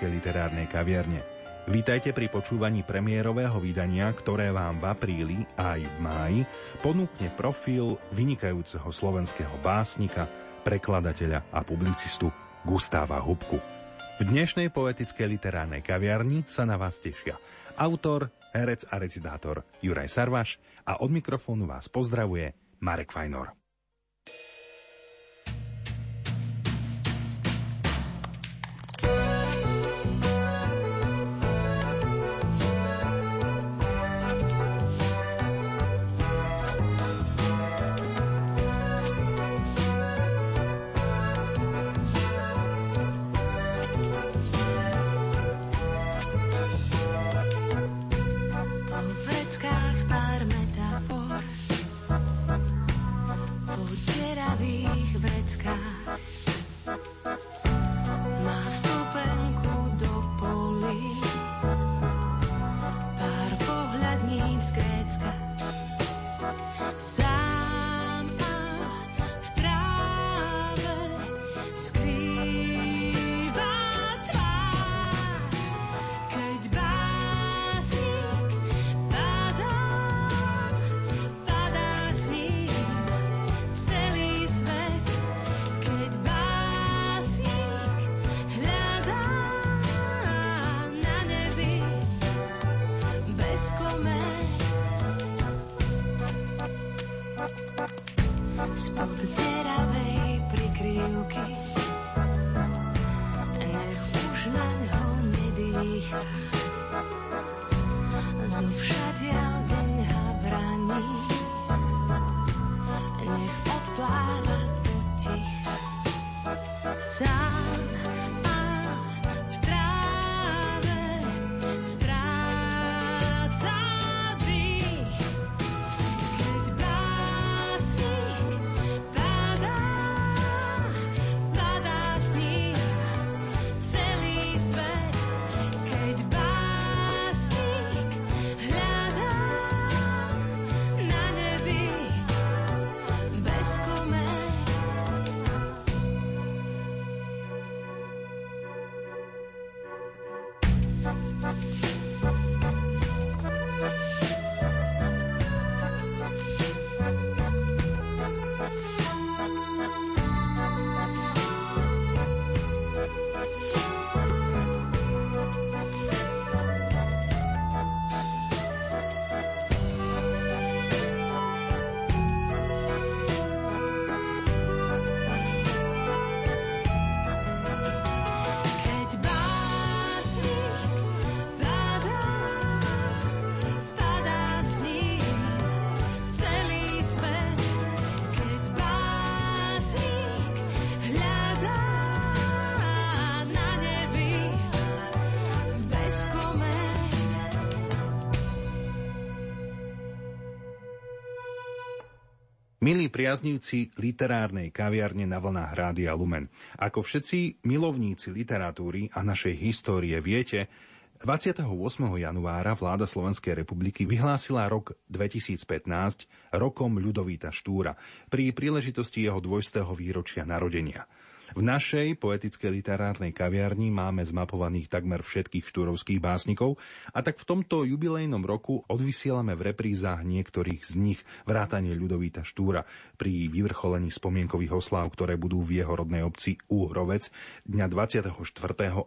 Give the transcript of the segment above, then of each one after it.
poetickej literárnej kaviarne. Vítajte pri počúvaní premiérového vydania, ktoré vám v apríli a aj v máji ponúkne profil vynikajúceho slovenského básnika, prekladateľa a publicistu Gustáva Hubku. V dnešnej poetickej literárnej kaviarni sa na vás tešia autor, herec a recitátor Juraj Sarvaš a od mikrofónu vás pozdravuje Marek Fajnor. Milí priaznivci literárnej kaviarne na vlnách Rádia Lumen, ako všetci milovníci literatúry a našej histórie viete, 28. januára vláda Slovenskej republiky vyhlásila rok 2015 rokom Ľudovíta Štúra pri príležitosti jeho dvojstého výročia narodenia – v našej poetickej literárnej kaviarni máme zmapovaných takmer všetkých štúrovských básnikov a tak v tomto jubilejnom roku odvysielame v reprízach niektorých z nich vrátanie Ľudovíta Štúra pri vyvrcholení spomienkových osláv, ktoré budú v jeho rodnej obci Úhrovec dňa 24.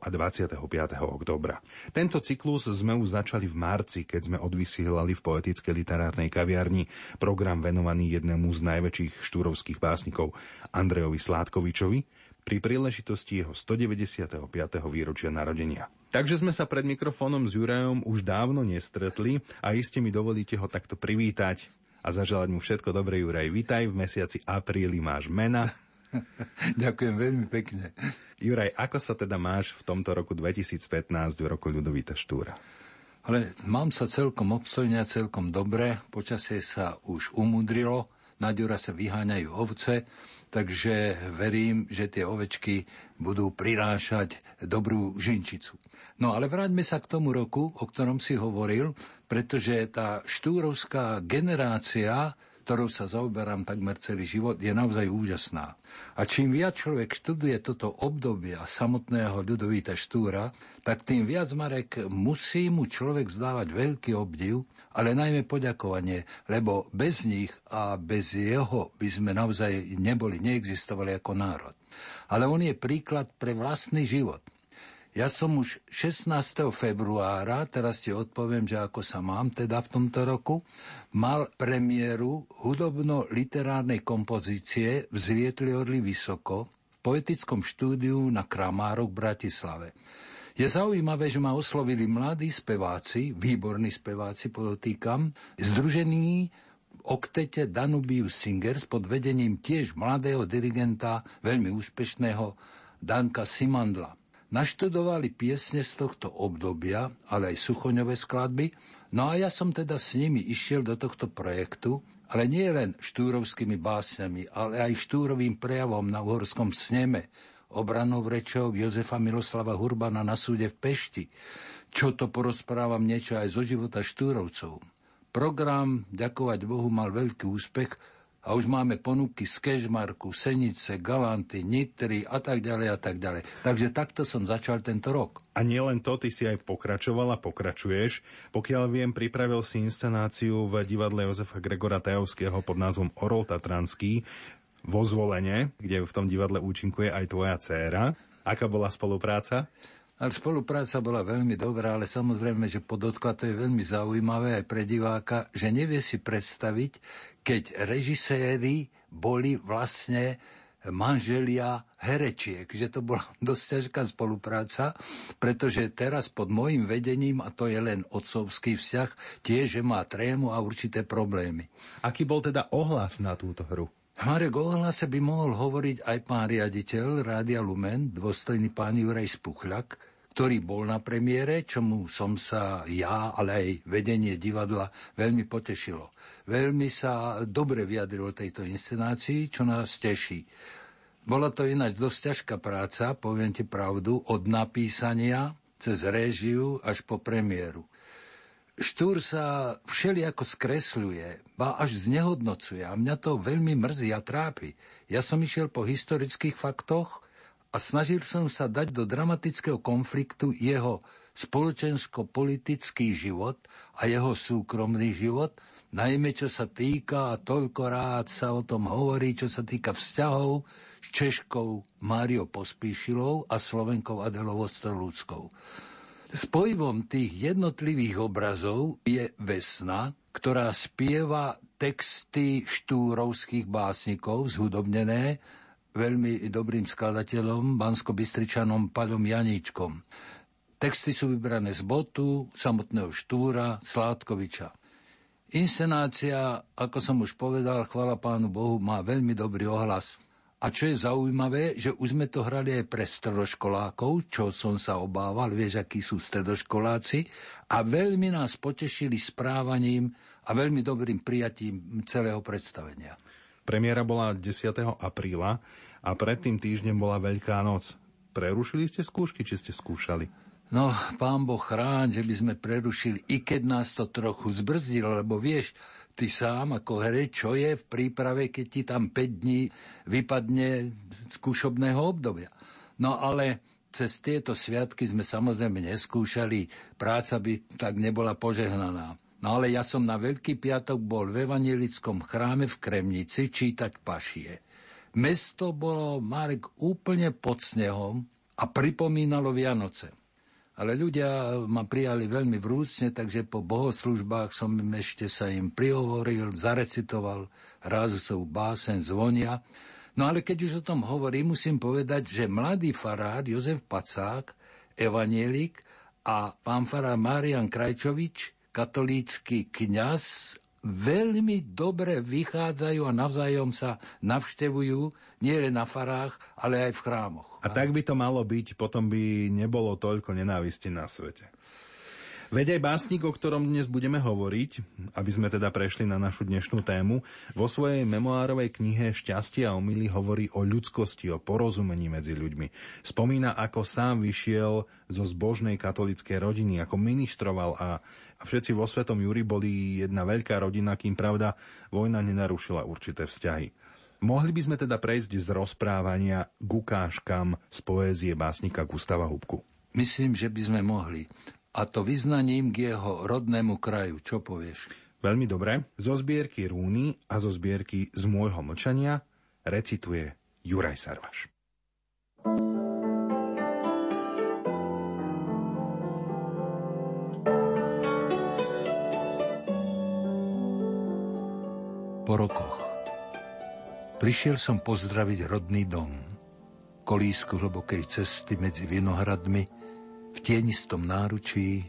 a 25. oktobra. Tento cyklus sme už začali v marci, keď sme odvysielali v poetickej literárnej kaviarni program venovaný jednému z najväčších štúrovských básnikov Andrejovi Sládkovičovi, pri príležitosti jeho 195. výročia narodenia. Takže sme sa pred mikrofónom s Jurajom už dávno nestretli a iste mi dovolíte ho takto privítať a zaželať mu všetko dobré, Juraj. Vítaj, v mesiaci apríli máš mena. Ďakujem veľmi pekne. Juraj, ako sa teda máš v tomto roku 2015, v roku Ľudovita Štúra? Ale mám sa celkom obstojne a celkom dobre. Počasie sa už umudrilo, na Ďura sa vyháňajú ovce, takže verím, že tie ovečky budú prinášať dobrú žinčicu. No ale vráťme sa k tomu roku, o ktorom si hovoril, pretože tá štúrovská generácia, ktorou sa zaoberám takmer celý život, je naozaj úžasná. A čím viac človek študuje toto obdobie samotného Ľudovíta Štúra, tak tým viac Marek musí mu človek vzdávať veľký obdiv, ale najmä poďakovanie, lebo bez nich a bez jeho by sme naozaj neboli, neexistovali ako národ. Ale on je príklad pre vlastný život. Ja som už 16. februára, teraz ti odpoviem, že ako sa mám teda v tomto roku, mal premiéru hudobno-literárnej kompozície Vzlietli orly vysoko v poetickom štúdiu na Kramárok v Bratislave. Je zaujímavé, že ma oslovili mladí speváci, výborní speváci, podotýkam, združení oktete Danubius Singers pod vedením tiež mladého dirigenta, veľmi úspešného Danka Simandla. Naštudovali piesne z tohto obdobia, ale aj suchoňové skladby, no a ja som teda s nimi išiel do tohto projektu, ale nie len štúrovskými básňami, ale aj štúrovým prejavom na uhorskom sneme, obranou rečou Jozefa Miloslava Hurbana na súde v Pešti, čo to porozprávam niečo aj zo života štúrovcov. Program, ďakovať Bohu, mal veľký úspech, a už máme ponuky z Kežmarku, Senice, Galanty, Nitry a tak ďalej a tak ďalej. Takže takto som začal tento rok. A nielen to, ty si aj pokračoval a pokračuješ. Pokiaľ viem, pripravil si inscenáciu v divadle Jozefa Gregora Tajovského pod názvom Orol Tatranský vo zvolenie, kde v tom divadle účinkuje aj tvoja dcéra. Aká bola spolupráca? Ale spolupráca bola veľmi dobrá, ale samozrejme, že podotkla to je veľmi zaujímavé aj pre diváka, že nevie si predstaviť, keď režiséri boli vlastne manželia herečiek, že to bola dosť ťažká spolupráca, pretože teraz pod môjim vedením, a to je len otcovský vzťah, tiež má trému a určité problémy. Aký bol teda ohlas na túto hru? Marek, o hlase by mohol hovoriť aj pán riaditeľ Rádia Lumen, dôstojný pán Juraj Spuchľak, ktorý bol na premiére, čomu som sa ja, ale aj vedenie divadla veľmi potešilo. Veľmi sa dobre vyjadril tejto inscenácii, čo nás teší. Bola to ináč dosť ťažká práca, poviem ti pravdu, od napísania cez réžiu až po premiéru. Štúr sa všelijako skresľuje, ba až znehodnocuje a mňa to veľmi mrzí a trápi. Ja som išiel po historických faktoch a snažil som sa dať do dramatického konfliktu jeho spoločensko-politický život a jeho súkromný život, najmä čo sa týka, a toľko rád sa o tom hovorí, čo sa týka vzťahov s Češkou Máriou Pospíšilou a Slovenkou Adelou Ostrolúckou. Spojivom tých jednotlivých obrazov je Vesna, ktorá spieva texty štúrovských básnikov zhudobnené veľmi dobrým skladateľom, bansko-bystričanom Paľom Janíčkom. Texty sú vybrané z Botu, samotného Štúra, Sládkoviča. Inscenácia, ako som už povedal, chvala pánu Bohu, má veľmi dobrý ohlas. A čo je zaujímavé, že už sme to hrali aj pre stredoškolákov, čo som sa obával, vieš, akí sú stredoškoláci, a veľmi nás potešili správaním a veľmi dobrým prijatím celého predstavenia. Premiéra bola 10. apríla a predtým týždňom bola Veľká noc. Prerušili ste skúšky, či ste skúšali? No, pán Boh chráň, že by sme prerušili, i keď nás to trochu zbrzdilo, lebo vieš, ty sám ako herec, čo je v príprave, keď ti tam 5 dní vypadne skúšobného obdobia. No ale cez tieto sviatky sme samozrejme neskúšali, práca by tak nebola požehnaná. No ale ja som na Veľký piatok bol v evanielickom chráme v Kremnici čítať pašie. Mesto bolo, Marek, úplne pod snehom a pripomínalo Vianoce ale ľudia ma prijali veľmi vrúcne, takže po bohoslužbách som im ešte sa im prihovoril, zarecitoval rázusovú básen zvonia. No ale keď už o tom hovorím, musím povedať, že mladý farár Jozef Pacák, evanielik a pán farár Marian Krajčovič, katolícky kňaz veľmi dobre vychádzajú a navzájom sa navštevujú nielen na farách, ale aj v chrámoch. A tak by to malo byť, potom by nebolo toľko nenávisti na svete. Veď aj básnik, o ktorom dnes budeme hovoriť, aby sme teda prešli na našu dnešnú tému, vo svojej memoárovej knihe Šťastie a omily hovorí o ľudskosti, o porozumení medzi ľuďmi. Spomína, ako sám vyšiel zo zbožnej katolickej rodiny, ako ministroval a, a všetci vo Svetom Júri boli jedna veľká rodina, kým pravda vojna nenarušila určité vzťahy. Mohli by sme teda prejsť z rozprávania k ukážkam z poézie básnika Gustava Hubku. Myslím, že by sme mohli. A to vyznaním k jeho rodnému kraju. Čo povieš? Veľmi dobre. Zo zbierky Rúny a zo zbierky Z môjho mlčania recituje Juraj Sarvaš. Po rokoch Prišiel som pozdraviť rodný dom, kolísku hlbokej cesty medzi vinohradmi, v tienistom náručí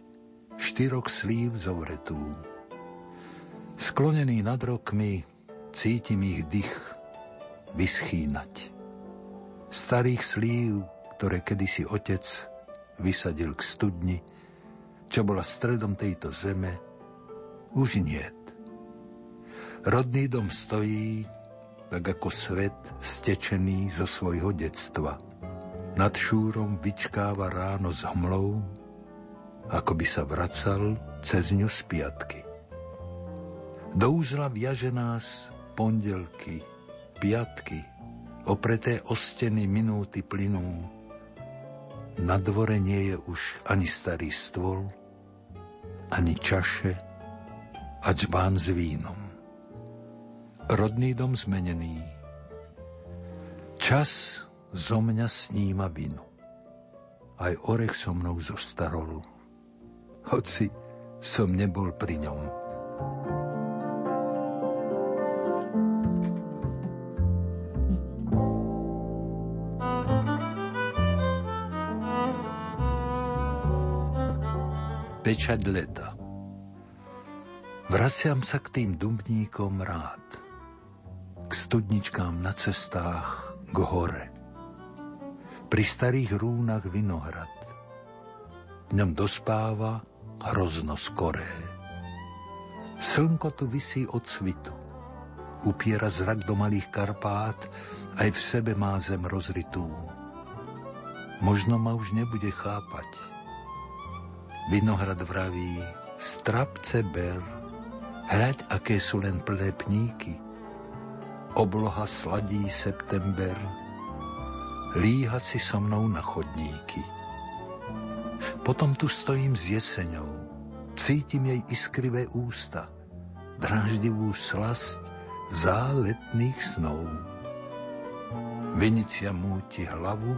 štyrok slív zovretú. Sklonený nad rokmi cítim ich dých vyschýnať. Starých slív, ktoré kedysi otec vysadil k studni, čo bola stredom tejto zeme, už niet. Rodný dom stojí tak ako svet stečený zo svojho detstva. Nad šúrom vyčkáva ráno s hmlou, ako by sa vracal cez ňu z piatky. Do úzla viaže nás pondelky, piatky, opreté o steny minúty plynú. Na dvore nie je už ani starý stôl, ani čaše a čbán s vínom rodný dom zmenený. Čas zo mňa sníma vinu. Aj orech so mnou zostarol, hoci som nebol pri ňom. Pečať leta. Vraciam sa k tým dumníkom rád k studničkám na cestách k hore. Pri starých rúnach vinohrad. V ňom dospáva hrozno skoré. Slnko tu vysí od svitu. Upiera zrak do malých Karpát, aj v sebe má zem rozritú. Možno ma už nebude chápať. Vinohrad vraví, strapce ber, hrať, aké sú len plepníky – Obloha sladí september, líha si so mnou na chodníky. Potom tu stojím s jeseňou, cítim jej iskrivé ústa, dráždivú slasť záletných snov. Vinicia múti hlavu,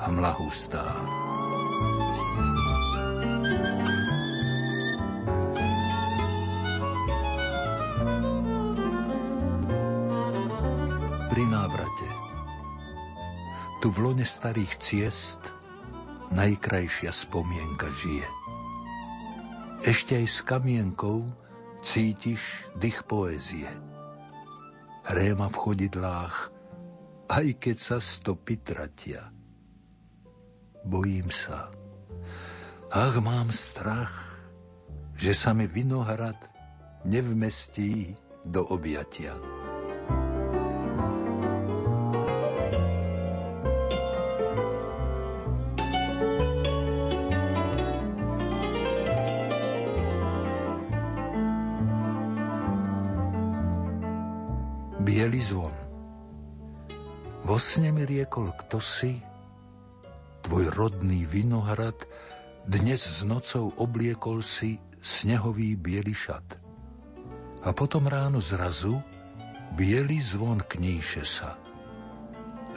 hmla hustá. V lone starých ciest najkrajšia spomienka žije. Ešte aj s kamienkou cítiš dých poézie. Hréma v chodidlách, aj keď sa stopy tratia. Bojím sa. Ach, mám strach, že sa mi vinohrad nevmestí do objatia. Vo sne mi riekol, kto si, tvoj rodný vinohrad, dnes s nocou obliekol si snehový biely šat. A potom ráno zrazu biely zvon kníše sa.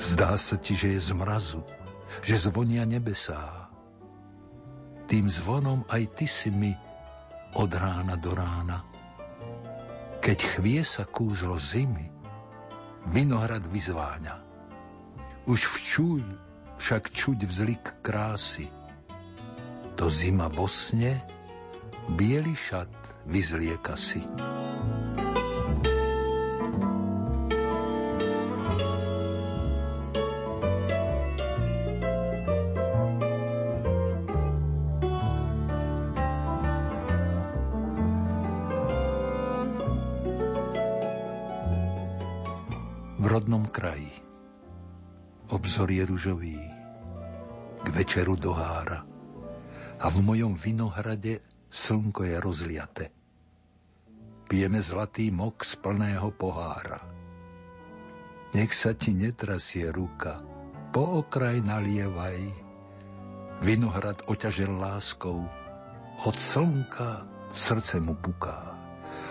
Zdá sa ti, že je z mrazu, že zvonia nebesá. Tým zvonom aj ty si mi od rána do rána. Keď chvie sa kúzlo zimy, Vinohrad vyzváňa. Už včuj, však čuť vzlik krásy. To zima vo sne, biely šat vyzlieka si. Obzor je ružový, k večeru dohára a v mojom vinohrade slnko je rozliate. Pijeme zlatý mok z plného pohára. Nech sa ti netrasie ruka, po okraj nalievaj, vinohrad oťažel láskou, od slnka srdce mu puká.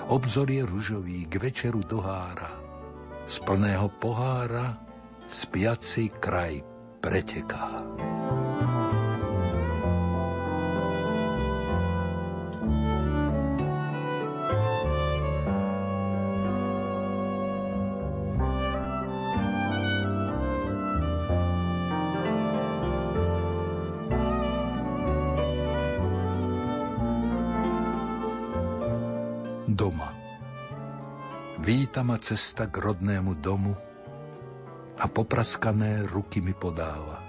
Obzor je ružový, k večeru dohára, z plného pohára spiaci kraj preteká. Víta ma cesta k rodnému domu a popraskané ruky mi podáva.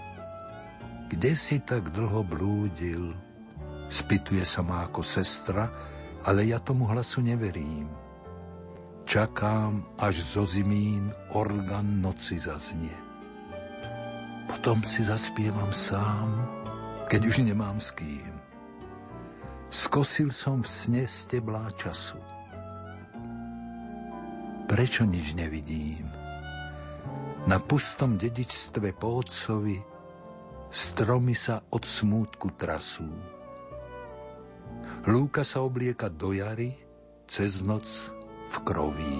Kde si tak dlho blúdil? Spituje sa ma ako sestra, ale ja tomu hlasu neverím. Čakám, až zo zimín orgán noci zaznie. Potom si zaspievam sám, keď už nemám s kým. Skosil som v sne steblá času Prečo nič nevidím? Na pustom dedičstve po otcovi stromy sa od smútku trasú. Lúka sa oblieka do jary, cez noc v kroví.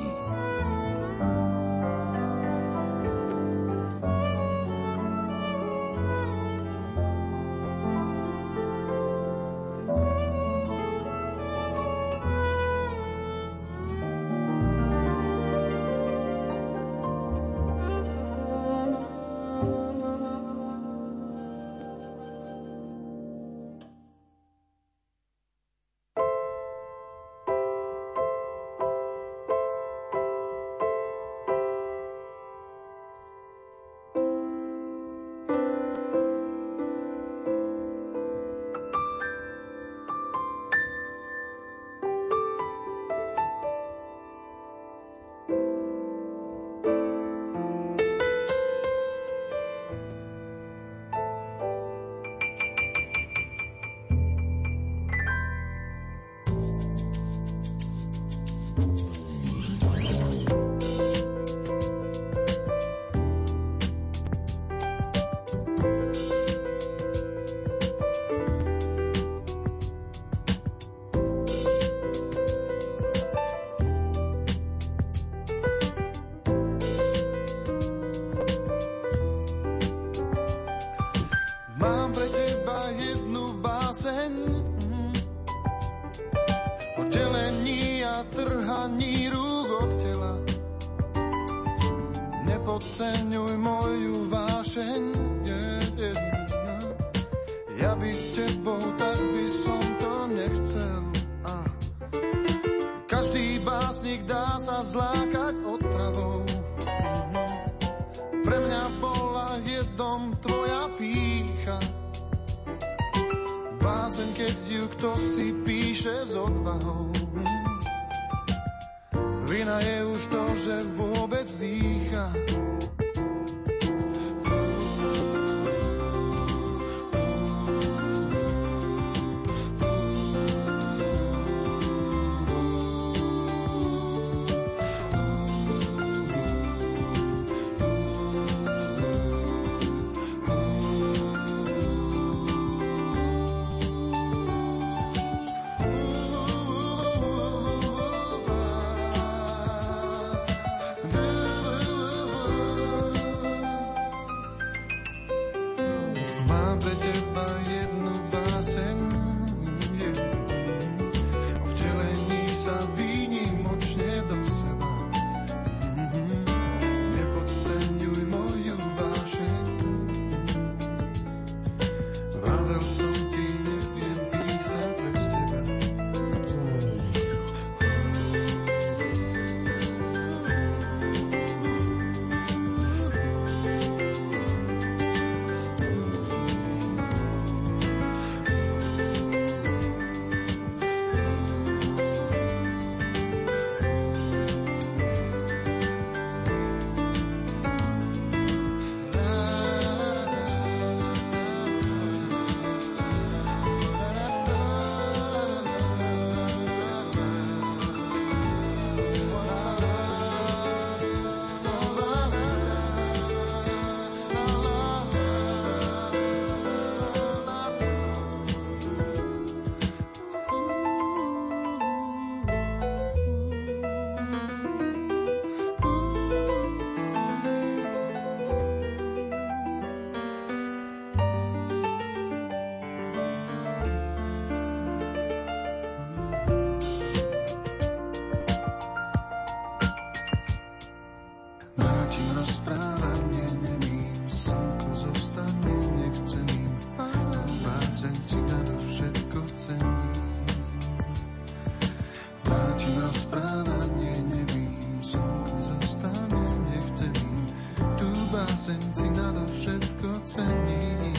báseň si nado všetko cením.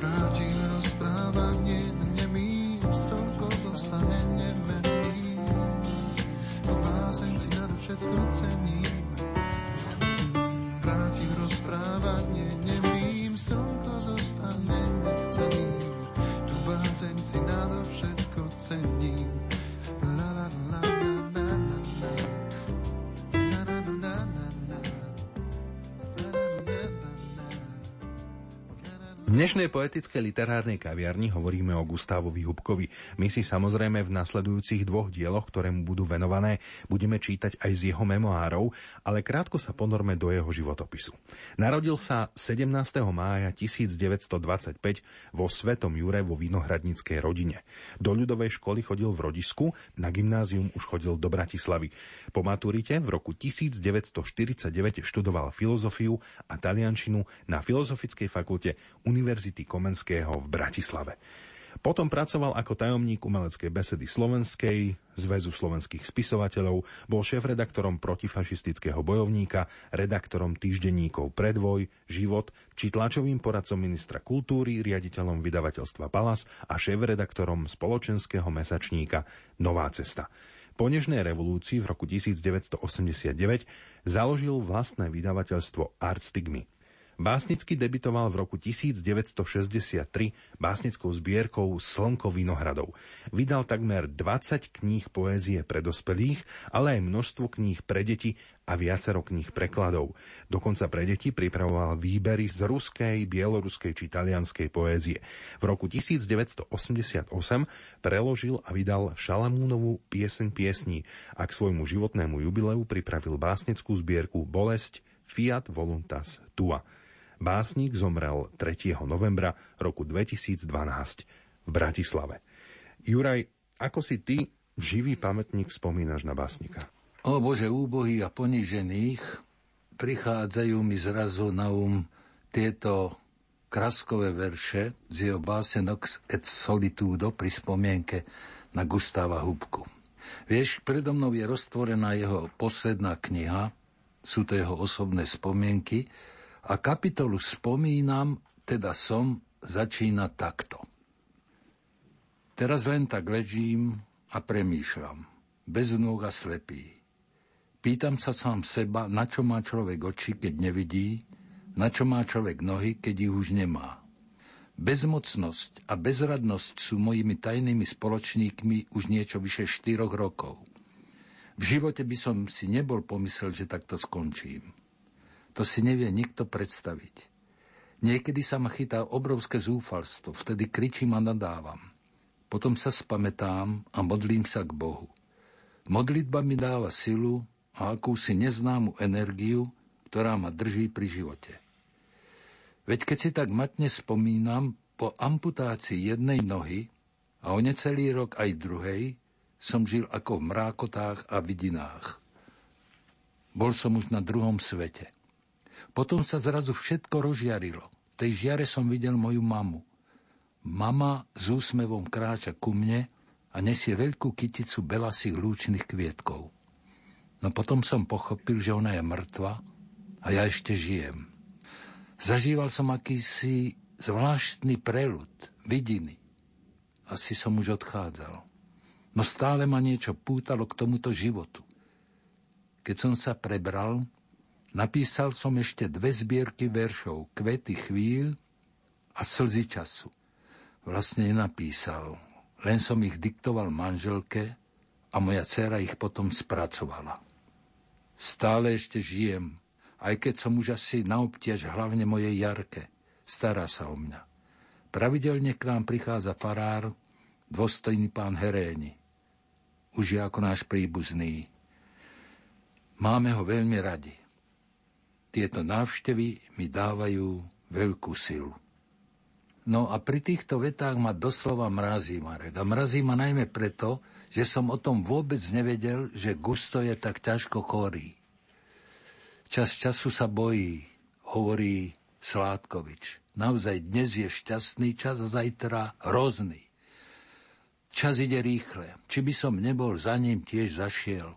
Pravdím rozprávanie, nemým slnko zostane nemenným. To báseň si nado všetko cením. Vrátim rozprávanie, nemým slnko zostane nechceným. Tu báseň si nado všetko cením. Dnešnej poetickej literárnej kaviarni hovoríme o Gustávovi Hubkovi. My si samozrejme v nasledujúcich dvoch dieloch, ktoré mu budú venované, budeme čítať aj z jeho memoárov, ale krátko sa ponorme do jeho životopisu. Narodil sa 17. mája 1925 vo Svetom Jure vo vinohradnickej rodine. Do ľudovej školy chodil v rodisku, na gymnázium už chodil do Bratislavy. Po maturite v roku 1949 študoval filozofiu a taliančinu na Filozofickej fakulte Univerzity Univerzity Komenského v Bratislave. Potom pracoval ako tajomník umeleckej besedy Slovenskej, Zväzu slovenských spisovateľov, bol šéf-redaktorom protifašistického bojovníka, redaktorom týždenníkov Predvoj, Život či tlačovým poradcom ministra kultúry, riaditeľom vydavateľstva Palas a šéf-redaktorom spoločenského mesačníka Nová cesta. Po nežnej revolúcii v roku 1989 založil vlastné vydavateľstvo Art Stigmy. Básnicky debitoval v roku 1963 básnickou zbierkou Slnko Vinohradov. Vydal takmer 20 kníh poézie pre dospelých, ale aj množstvo kníh pre deti a viacero kníh prekladov. Dokonca pre deti pripravoval výbery z ruskej, bieloruskej či talianskej poézie. V roku 1988 preložil a vydal Šalamúnovú pieseň piesní a k svojmu životnému jubileu pripravil básnickú zbierku Bolesť Fiat Voluntas Tua. Básnik zomrel 3. novembra roku 2012 v Bratislave. Juraj, ako si ty, živý pamätník, spomínaš na básnika? O Bože, úbohých a ponižených prichádzajú mi zrazu na um tieto kraskové verše z jeho básne Nox et Solitudo pri spomienke na Gustáva Hubku. Vieš, predo mnou je roztvorená jeho posledná kniha, sú to jeho osobné spomienky, a kapitolu spomínam, teda som, začína takto. Teraz len tak ležím a premýšľam, bez nôh a slepý. Pýtam sa sám seba, na čo má človek oči, keď nevidí, na čo má človek nohy, keď ich už nemá. Bezmocnosť a bezradnosť sú mojimi tajnými spoločníkmi už niečo vyše 4 rokov. V živote by som si nebol pomyslel, že takto skončím. To si nevie nikto predstaviť. Niekedy sa ma chytá obrovské zúfalstvo, vtedy kričím a nadávam. Potom sa spametám a modlím sa k Bohu. Modlitba mi dáva silu a akúsi neznámu energiu, ktorá ma drží pri živote. Veď keď si tak matne spomínam, po amputácii jednej nohy a o necelý rok aj druhej som žil ako v mrákotách a vidinách. Bol som už na druhom svete. Potom sa zrazu všetko rozžiarilo. V tej žiare som videl moju mamu. Mama s úsmevom kráča ku mne a nesie veľkú kyticu belasých lúčných kvietkov. No potom som pochopil, že ona je mŕtva a ja ešte žijem. Zažíval som akýsi zvláštny prelud, vidiny. Asi som už odchádzal. No stále ma niečo pútalo k tomuto životu. Keď som sa prebral, Napísal som ešte dve zbierky veršov Kvety chvíľ a Slzy času. Vlastne nenapísal, len som ich diktoval manželke a moja dcera ich potom spracovala. Stále ešte žijem, aj keď som už asi na obtiež hlavne mojej Jarke. Stará sa o mňa. Pravidelne k nám prichádza farár, dôstojný pán Heréni. Už je ako náš príbuzný. Máme ho veľmi radi. Tieto návštevy mi dávajú veľkú silu. No a pri týchto vetách ma doslova mrazí, Marek. A mrazí ma najmä preto, že som o tom vôbec nevedel, že Gusto je tak ťažko chorý. Čas času sa bojí, hovorí Sládkovič. Naozaj dnes je šťastný čas a zajtra hrozný. Čas ide rýchle. Či by som nebol za ním tiež zašiel.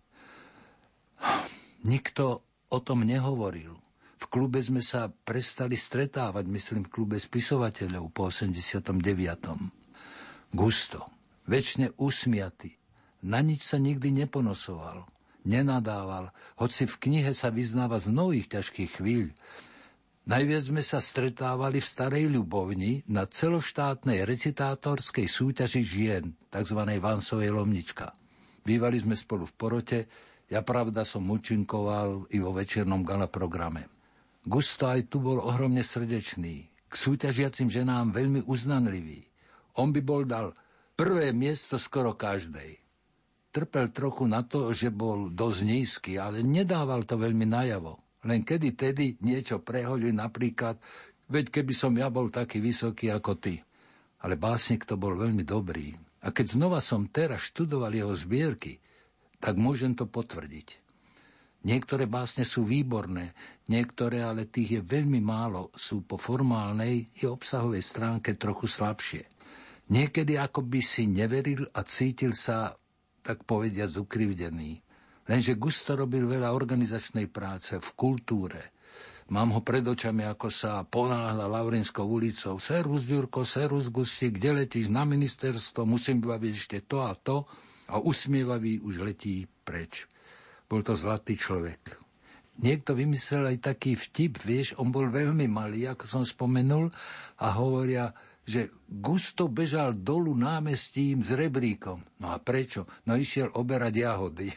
Nikto o tom nehovoril. V klube sme sa prestali stretávať, myslím, v klube spisovateľov po 89. Gusto, väčšine usmiaty, na nič sa nikdy neponosoval. nenadával, hoci v knihe sa vyznáva z mnohých ťažkých chvíľ. Najviac sme sa stretávali v Starej Ľubovni na celoštátnej recitátorskej súťaži žien, tzv. Vansovej Lomnička. Bývali sme spolu v porote, ja pravda som účinkoval i vo večernom gala programe. Gusto aj tu bol ohromne srdečný, k súťažiacim ženám veľmi uznanlivý. On by bol dal prvé miesto skoro každej. Trpel trochu na to, že bol dosť nízky, ale nedával to veľmi najavo. Len kedy tedy niečo prehodili napríklad, veď keby som ja bol taký vysoký ako ty. Ale básnik to bol veľmi dobrý. A keď znova som teraz študoval jeho zbierky, tak môžem to potvrdiť. Niektoré básne sú výborné, niektoré ale tých je veľmi málo, sú po formálnej i obsahovej stránke trochu slabšie. Niekedy ako by si neveril a cítil sa, tak povediať, ukrivdený. Lenže Gusto robil veľa organizačnej práce v kultúre. Mám ho pred očami, ako sa ponáhla Laurinskou ulicou. Servus, Ďurko, servus, Gusti, kde letíš na ministerstvo? Musím baviť ešte to a to. A usmievavý už letí preč. Bol to zlatý človek. Niekto vymyslel aj taký vtip, vieš, on bol veľmi malý, ako som spomenul, a hovoria, že Gusto bežal dolu námestím s rebríkom. No a prečo? No išiel oberať jahody.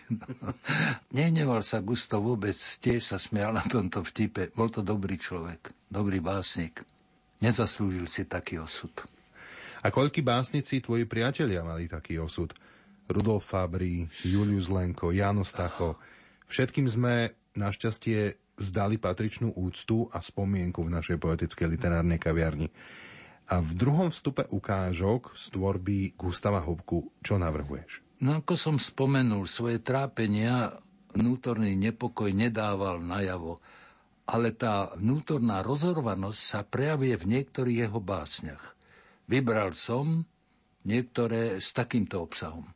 Nehneval sa Gusto vôbec, tiež sa smial na tomto vtipe. Bol to dobrý človek, dobrý básnik. Nezaslúžil si taký osud. A koľky básnici tvoji priatelia mali taký osud? Rudolf Fabri, Julius Lenko, Jano Stacho. Všetkým sme našťastie vzdali patričnú úctu a spomienku v našej poetickej literárnej kaviarni. A v druhom vstupe ukážok z tvorby Gustava Hubku, čo navrhuješ? No ako som spomenul, svoje trápenia vnútorný nepokoj nedával najavo, ale tá vnútorná rozhorvanosť sa prejavuje v niektorých jeho básniach. Vybral som niektoré s takýmto obsahom.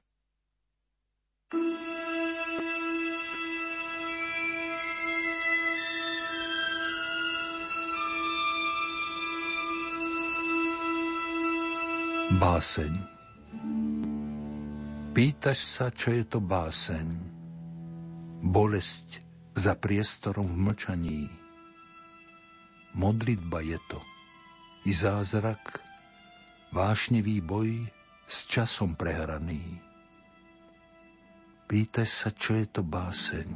Báseň Pýtaš sa, čo je to báseň? Bolesť za priestorom v mlčaní. Modlitba je to. I zázrak, vášnivý boj s časom prehraný. Pýtaš sa, čo je to báseň?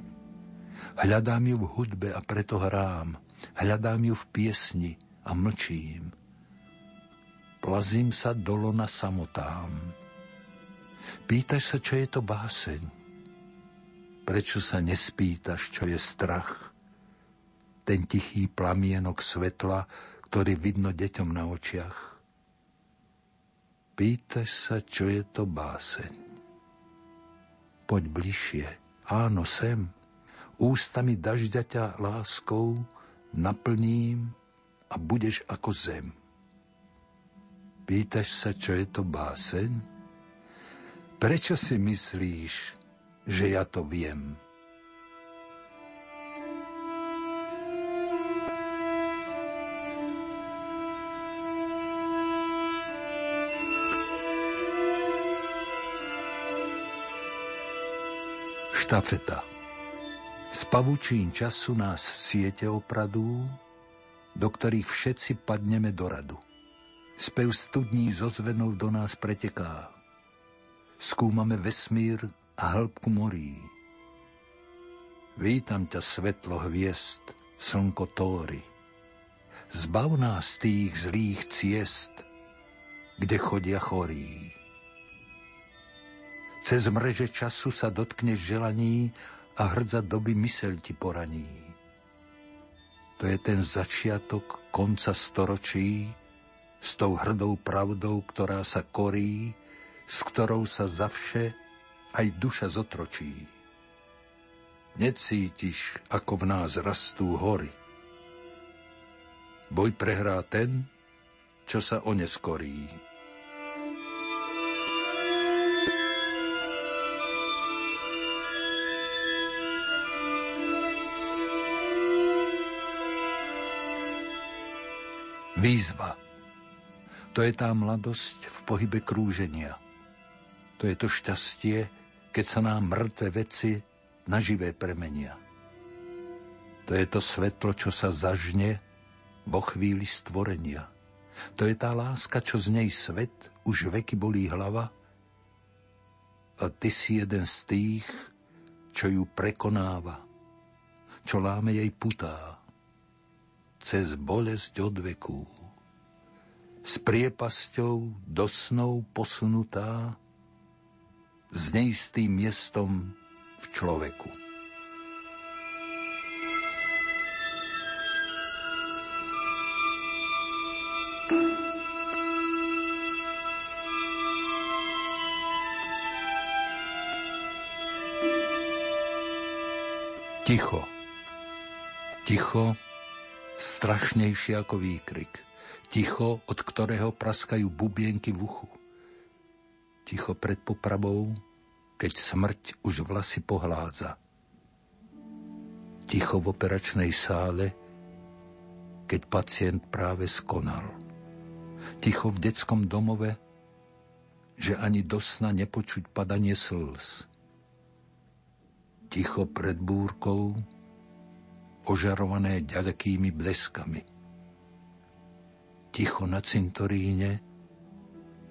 Hľadám ju v hudbe a preto hrám. Hľadám ju v piesni a mlčím plazím sa dolo na samotám. Pýtaš sa, čo je to báseň? Prečo sa nespýtaš, čo je strach? Ten tichý plamienok svetla, ktorý vidno deťom na očiach. Pýtaš sa, čo je to báseň? Poď bližšie, áno, sem. Ústami dažďa ťa láskou naplním a budeš ako zem. Pýtaš sa, čo je to báseň? Prečo si myslíš, že ja to viem? Štafeta Z pavučín času nás siete opradú, do ktorých všetci padneme do radu. Spev studní zo zvenou do nás preteká. Skúmame vesmír a hĺbku morí. Vítam ťa svetlo hviezd, slnko tóry. Zbav nás tých zlých ciest, kde chodia chorí. Cez mreže času sa dotkneš želaní a hrdza doby mysel ti poraní. To je ten začiatok konca storočí, s tou hrdou pravdou, ktorá sa korí, s ktorou sa zavše aj duša zotročí. Necítiš, ako v nás rastú hory. Boj prehrá ten, čo sa oneskorí. Výzva to je tá mladosť v pohybe krúženia. To je to šťastie, keď sa nám mŕtve veci na živé premenia. To je to svetlo, čo sa zažne vo chvíli stvorenia. To je tá láska, čo z nej svet už veky bolí hlava. A ty si jeden z tých, čo ju prekonáva, čo láme jej putá, cez bolesť od veku. S priepasťou do snov posunutá, s neistým miestom v človeku. Ticho. Ticho, strašnejšie ako výkrik. Ticho, od ktorého praskajú bubienky v uchu. Ticho pred popravou, keď smrť už vlasy pohládza. Ticho v operačnej sále, keď pacient práve skonal. Ticho v detskom domove, že ani do sna nepočuť padanie slz ticho pred búrkou, ožarované ďalekými bleskami. Ticho na cintoríne,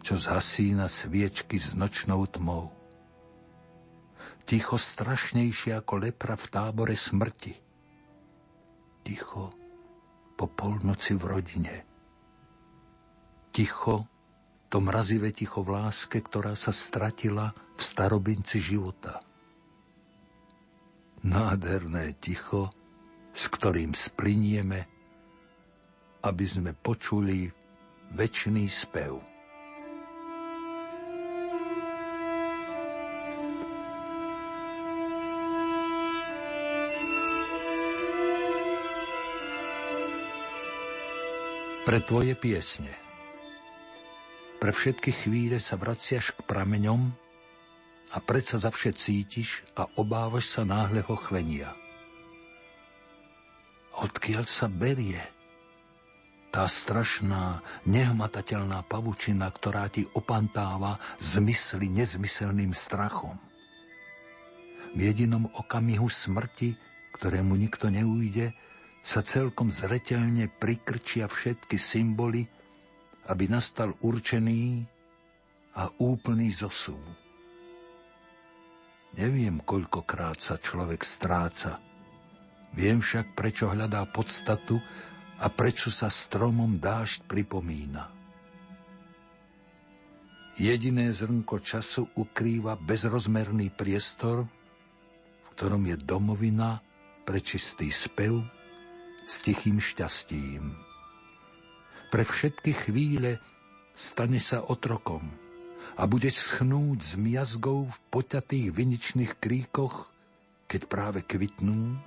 čo zhasína sviečky s nočnou tmou. Ticho strašnejšie ako lepra v tábore smrti. Ticho po polnoci v rodine. Ticho, to mrazivé ticho v láske, ktorá sa stratila v starobinci života nádherné ticho, s ktorým splinieme, aby sme počuli väčší spev. Pre tvoje piesne. Pre všetky chvíle sa vraciaš k prameňom, a predsa za vše cítiš a obávaš sa náhleho chvenia. Odkiaľ sa berie tá strašná, nehmatateľná pavučina, ktorá ti opantáva zmysly nezmyselným strachom. V jedinom okamihu smrti, ktorému nikto neujde, sa celkom zreteľne prikrčia všetky symboly, aby nastal určený a úplný zosúb. Neviem, koľkokrát sa človek stráca. Viem však, prečo hľadá podstatu a prečo sa stromom dážď pripomína. Jediné zrnko času ukrýva bezrozmerný priestor, v ktorom je domovina pre čistý spev s tichým šťastím. Pre všetky chvíle stane sa otrokom – a bude schnúť s miazgou v poťatých viničných kríkoch, keď práve kvitnú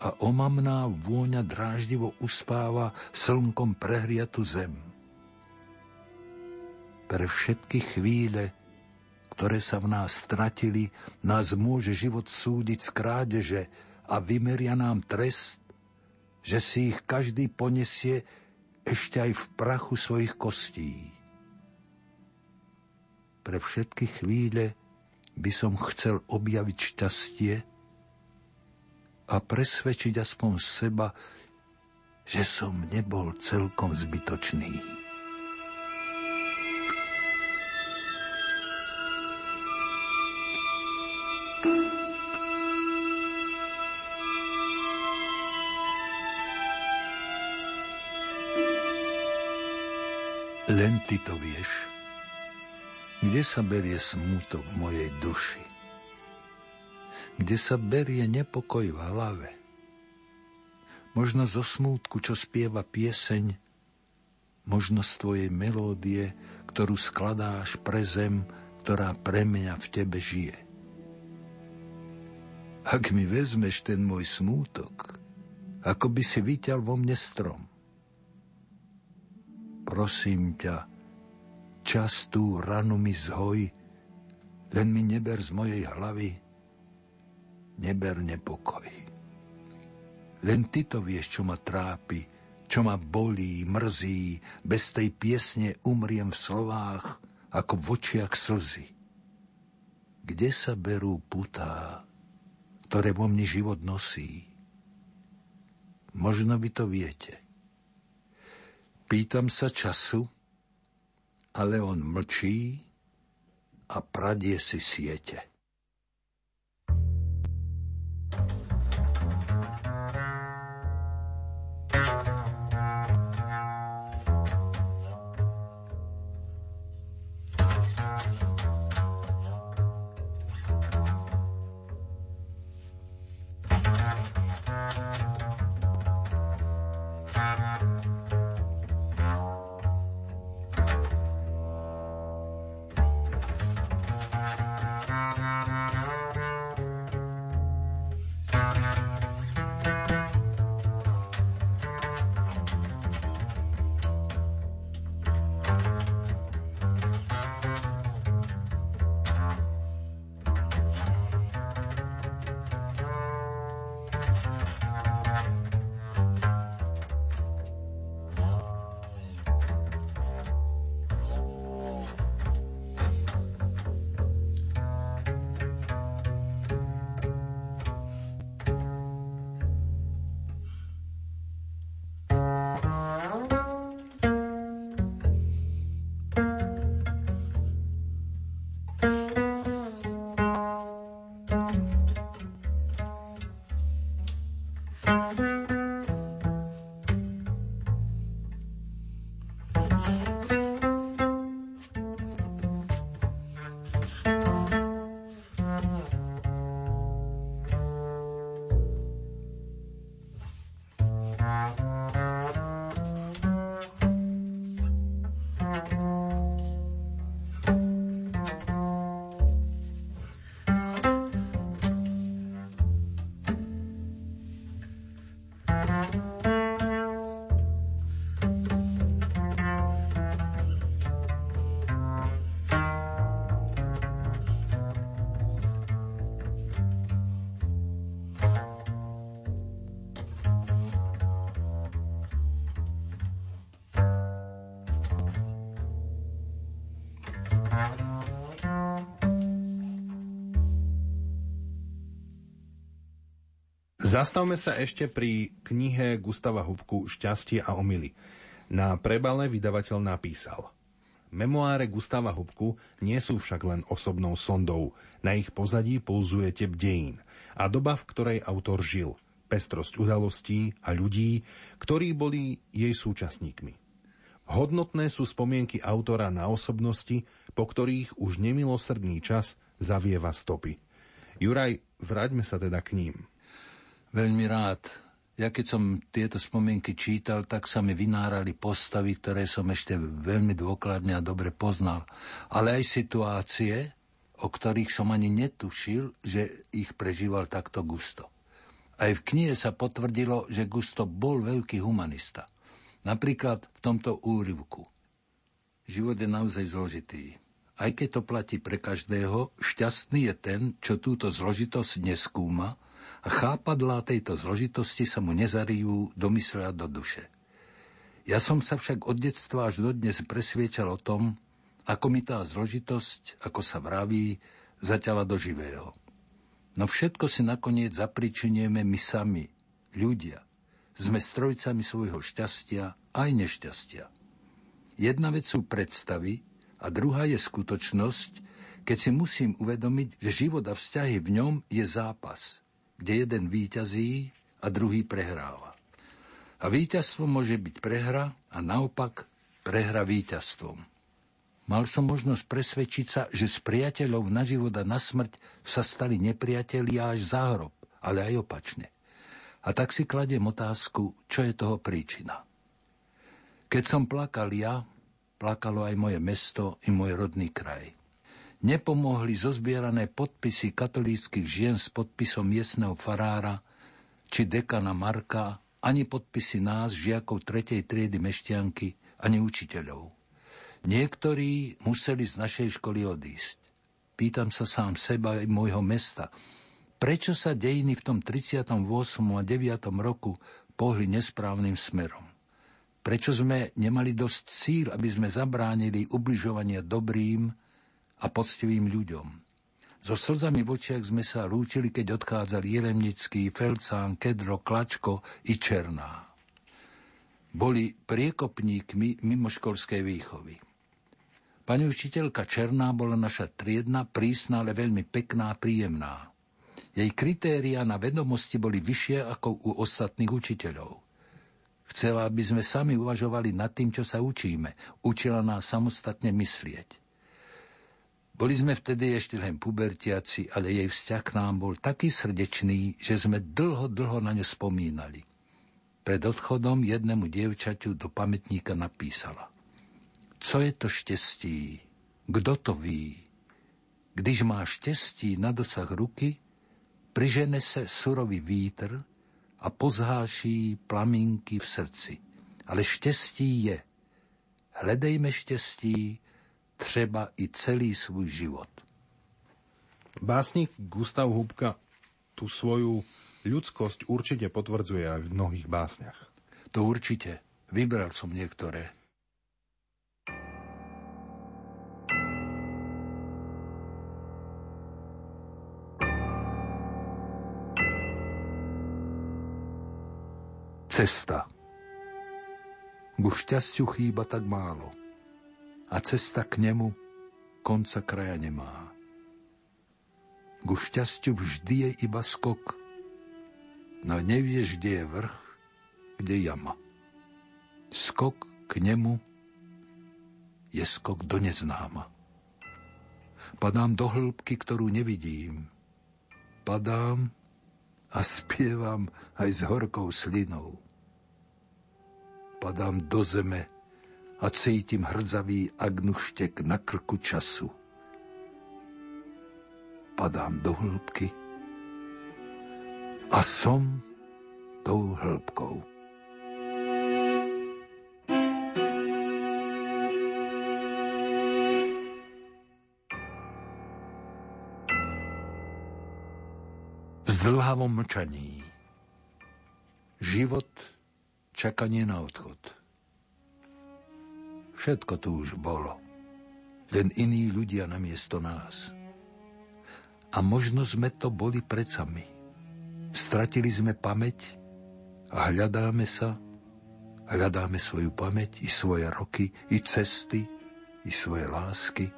a omamná vôňa dráždivo uspáva slnkom prehriatu zem. Pre všetky chvíle, ktoré sa v nás stratili, nás môže život súdiť z krádeže a vymeria nám trest, že si ich každý ponesie ešte aj v prachu svojich kostí pre všetky chvíle by som chcel objaviť šťastie a presvedčiť aspoň seba, že som nebol celkom zbytočný. Len ty to vieš. Kde sa berie smútok mojej duši? Kde sa berie nepokoj v hlave? Možno zo smútku, čo spieva pieseň, možno z tvojej melódie, ktorú skladáš pre zem, ktorá pre mňa v tebe žije. Ak mi vezmeš ten môj smútok, ako by si vyťal vo mne strom. Prosím ťa, častú ranu mi zhoj, len mi neber z mojej hlavy, neber nepokoj. Len ty to vieš, čo ma trápi, čo ma bolí, mrzí, bez tej piesne umriem v slovách, ako v očiach slzy. Kde sa berú putá, ktoré vo mne život nosí. Možno vy to viete. Pýtam sa času, ale on mlčí a pradie si siete. Zastavme sa ešte pri knihe Gustava Hubku Šťastie a omily. Na prebale vydavateľ napísal Memoáre Gustava Hubku nie sú však len osobnou sondou. Na ich pozadí pulzuje tep dejín a doba, v ktorej autor žil, pestrosť udalostí a ľudí, ktorí boli jej súčasníkmi. Hodnotné sú spomienky autora na osobnosti, po ktorých už nemilosrdný čas zavieva stopy. Juraj, vráťme sa teda k ním. Veľmi rád. Ja keď som tieto spomienky čítal, tak sa mi vynárali postavy, ktoré som ešte veľmi dôkladne a dobre poznal. Ale aj situácie, o ktorých som ani netušil, že ich prežíval takto Gusto. Aj v knihe sa potvrdilo, že Gusto bol veľký humanista. Napríklad v tomto úryvku. Život je naozaj zložitý. Aj keď to platí pre každého, šťastný je ten, čo túto zložitosť neskúma, a chápadlá tejto zložitosti sa mu nezarijú do mysle a do duše. Ja som sa však od detstva až dodnes presviečal o tom, ako mi tá zložitosť, ako sa vraví, zaťala do živého. No všetko si nakoniec zapričinieme my sami, ľudia. Sme strojcami svojho šťastia aj nešťastia. Jedna vec sú predstavy a druhá je skutočnosť, keď si musím uvedomiť, že život a vzťahy v ňom je zápas, kde jeden víťazí a druhý prehráva. A víťazstvo môže byť prehra a naopak prehra víťazstvom. Mal som možnosť presvedčiť sa, že z priateľov na život a na smrť sa stali nepriatelia až záhrob, ale aj opačne. A tak si kladiem otázku, čo je toho príčina. Keď som plakal ja, plakalo aj moje mesto i môj rodný kraj nepomohli zozbierané podpisy katolíckých žien s podpisom miestneho farára či dekana Marka, ani podpisy nás, žiakov tretej triedy mešťanky, ani učiteľov. Niektorí museli z našej školy odísť. Pýtam sa sám seba i môjho mesta, prečo sa dejiny v tom 38. a 9. roku pohli nesprávnym smerom. Prečo sme nemali dosť síl, aby sme zabránili ubližovania dobrým, a poctivým ľuďom. So slzami v očiach sme sa lúčili, keď odchádzali Jeremnický, Felcán, Kedro, Klačko i Černá. Boli priekopníkmi mimoškolskej výchovy. Pani učiteľka Černá bola naša triedna, prísna, ale veľmi pekná príjemná. Jej kritéria na vedomosti boli vyššie ako u ostatných učiteľov. Chcela, aby sme sami uvažovali nad tým, čo sa učíme. Učila nás samostatne myslieť. Boli sme vtedy ešte len pubertiaci, ale jej vzťah k nám bol taký srdečný, že sme dlho, dlho na ňu spomínali. Pred odchodom jednému dievčaťu do pamätníka napísala. Co je to štestí? Kdo to ví? Když má štěstí na dosah ruky, prižene se surový vítr a pozháší plamínky v srdci. Ale štěstí je. Hledejme štěstí, třeba i celý svůj život. Básnik Gustav Hubka tú svoju ľudskosť určite potvrdzuje aj v mnohých básniach. To určite. Vybral som niektoré. Cesta. Ku šťastiu chýba tak málo a cesta k nemu konca kraja nemá. Ku šťastiu vždy je iba skok, no nevieš, kde je vrch, kde jama. Skok k nemu je skok do neznáma. Padám do hĺbky, ktorú nevidím. Padám a spievam aj s horkou slinou. Padám do zeme, a cítim hrdzavý agnuštek na krku času. Padám do hĺbky a som tou hĺbkou. Zdlhavom mlčaní život čakanie na odchod. Všetko tu už bolo. Len iní ľudia namiesto nás. A možno sme to boli predsa my. Stratili sme pamäť a hľadáme sa, hľadáme svoju pamäť i svoje roky, i cesty, i svoje lásky,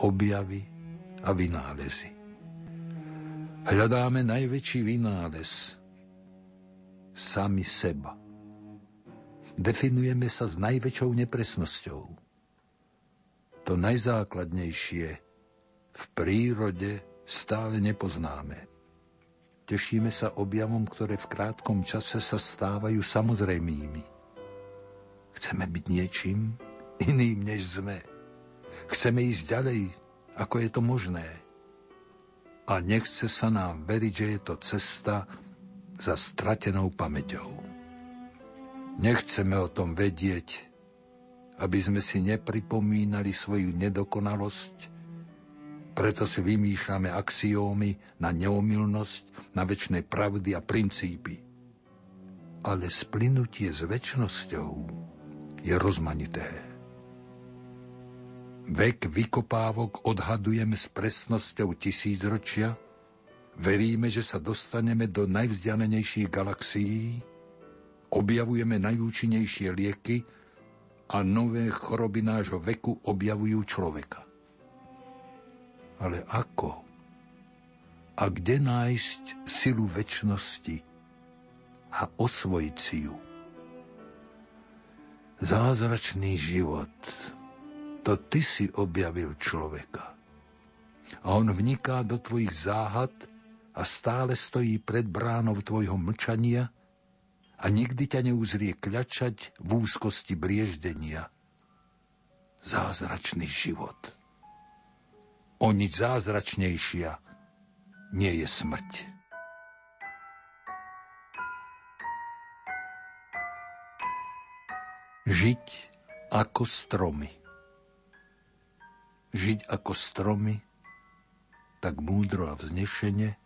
objavy a vynálezy. Hľadáme najväčší vynález, sami seba definujeme sa s najväčšou nepresnosťou. To najzákladnejšie v prírode stále nepoznáme. Tešíme sa objavom, ktoré v krátkom čase sa stávajú samozrejmými. Chceme byť niečím iným, než sme. Chceme ísť ďalej, ako je to možné. A nechce sa nám veriť, že je to cesta za stratenou pamäťou. Nechceme o tom vedieť, aby sme si nepripomínali svoju nedokonalosť, preto si vymýšľame axiómy na neomilnosť, na väčšie pravdy a princípy. Ale splynutie s väčšnosťou je rozmanité. Vek vykopávok odhadujeme s presnosťou tisícročia, veríme, že sa dostaneme do najvzdialenejších galaxií, objavujeme najúčinnejšie lieky a nové choroby nášho veku objavujú človeka. Ale ako? A kde nájsť silu väčšnosti a osvojiť si ju? Zázračný život, to ty si objavil človeka. A on vniká do tvojich záhad a stále stojí pred bránou tvojho mlčania – a nikdy ťa neuzrie kľačať v úzkosti brieždenia. Zázračný život. O nič zázračnejšia nie je smrť. Žiť ako stromy. Žiť ako stromy, tak múdro a vznešene,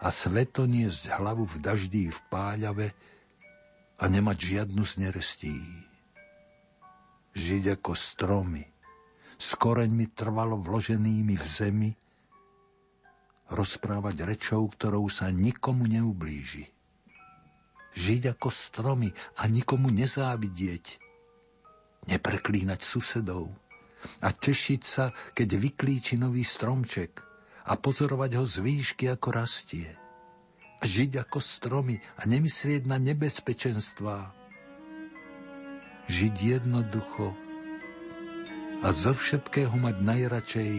a sveto niesť hlavu v daždí v páľave, a nemať žiadnu z nerestí. Žiť ako stromy, s koreňmi trvalo vloženými v zemi rozprávať rečou, ktorou sa nikomu neublíži. Žiť ako stromy a nikomu nezávidieť. Nepreklínať susedov a tešiť sa, keď vyklíči nový stromček a pozorovať ho z výšky, ako rastie. Žiť ako stromy a nemyslieť na nebezpečenstvá. Žiť jednoducho a zo všetkého mať najradšej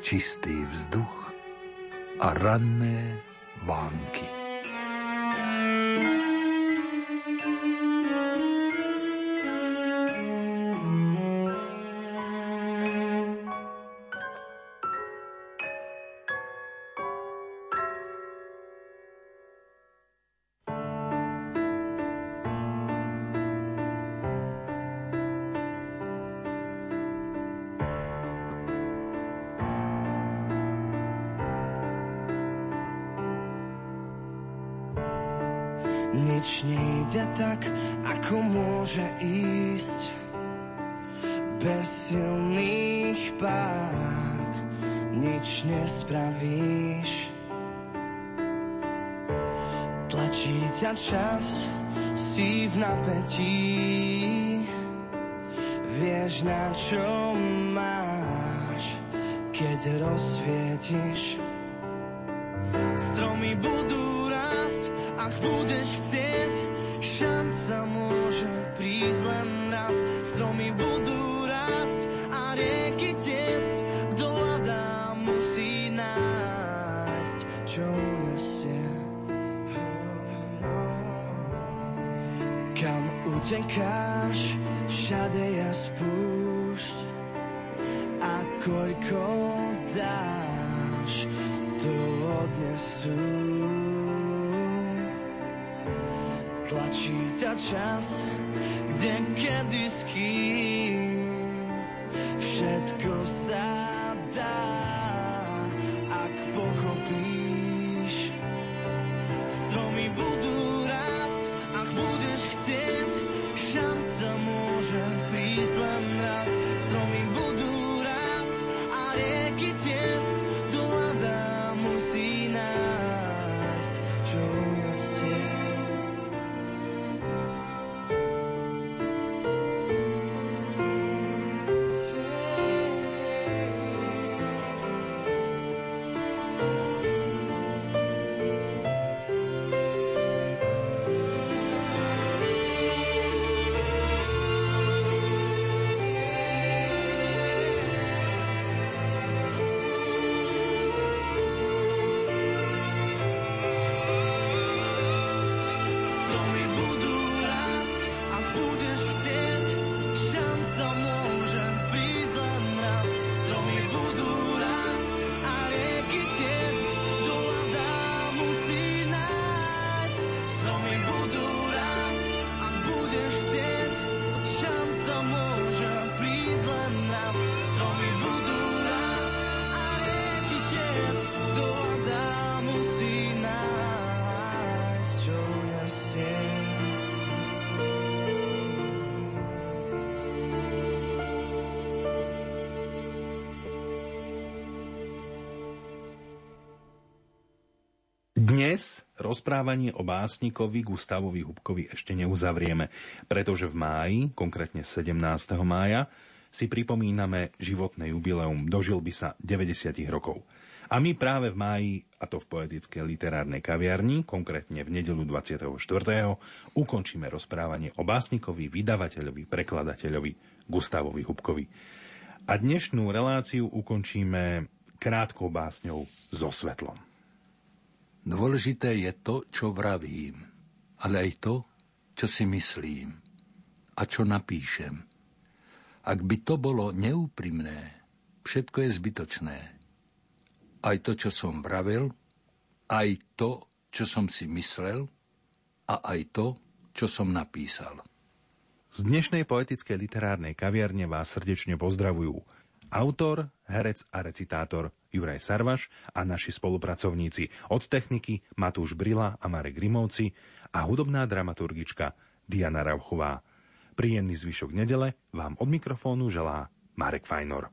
čistý vzduch a ranné vánky. Nič nejde tak, ako môže ísť bez silných pák. Nič nespravíš. Tlačí ťa čas, si v napätí. Vieš, na čo máš, keď rozsvietiš. Stromy budú ak budeš chcieť, Utekáš, všade je spúšť. A koľko dáš, to odnesú. Tlačí ťa čas, kde kedy s rozprávanie o básnikovi Gustavovi Hubkovi ešte neuzavrieme, pretože v máji, konkrétne 17. mája, si pripomíname životné jubileum. Dožil by sa 90 rokov. A my práve v máji, a to v poetickej literárnej kaviarni, konkrétne v nedelu 24. ukončíme rozprávanie o básnikovi, vydavateľovi, prekladateľovi Gustavovi Hubkovi. A dnešnú reláciu ukončíme krátkou básňou so svetlom. Dôležité je to, čo vravím, ale aj to, čo si myslím a čo napíšem. Ak by to bolo neúprimné, všetko je zbytočné. Aj to, čo som vravil, aj to, čo som si myslel a aj to, čo som napísal. Z dnešnej poetickej literárnej kaviarne vás srdečne pozdravujú autor, herec a recitátor Juraj Sarvaš a naši spolupracovníci od techniky Matúš Brila a Marek Grimovci a hudobná dramaturgička Diana Rauchová. Príjemný zvyšok nedele vám od mikrofónu želá Marek Fajnor.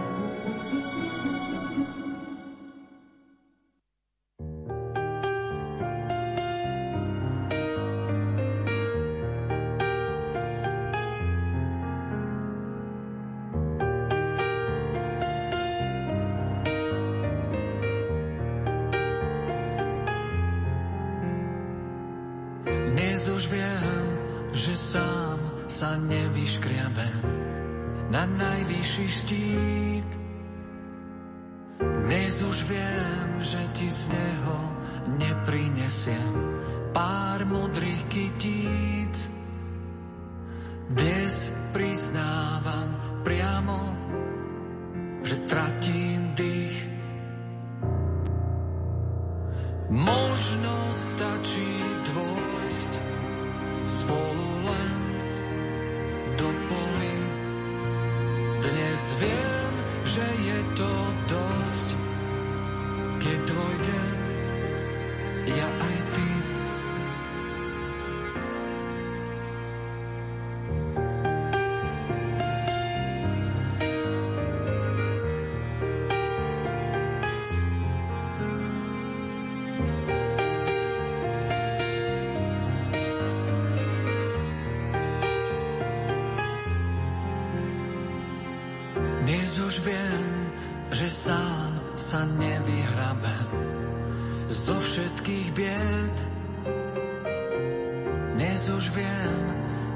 sám sa nevyhrabem zo všetkých bied. Dnes už viem,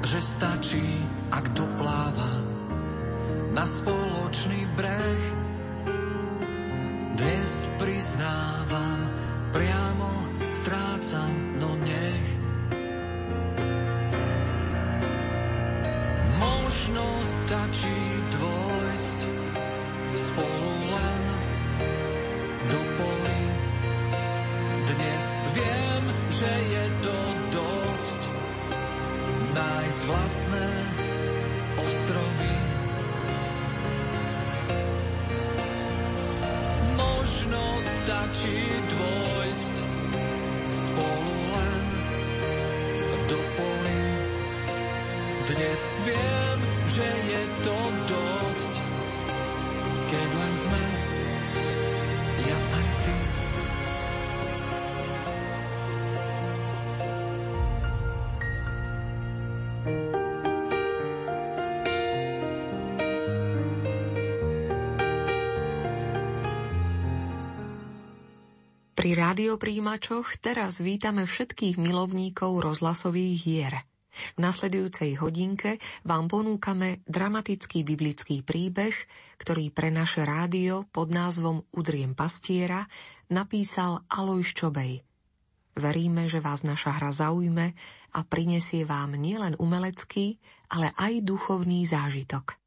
že stačí, ak doplávam na spoločný breh. Dnes priznávam, priamo strácam, no nech Pri rádiopríjimačoch teraz vítame všetkých milovníkov rozhlasových hier. V nasledujúcej hodinke vám ponúkame dramatický biblický príbeh, ktorý pre naše rádio pod názvom Udriem pastiera napísal Alojš Čobej. Veríme, že vás naša hra zaujme a prinesie vám nielen umelecký, ale aj duchovný zážitok.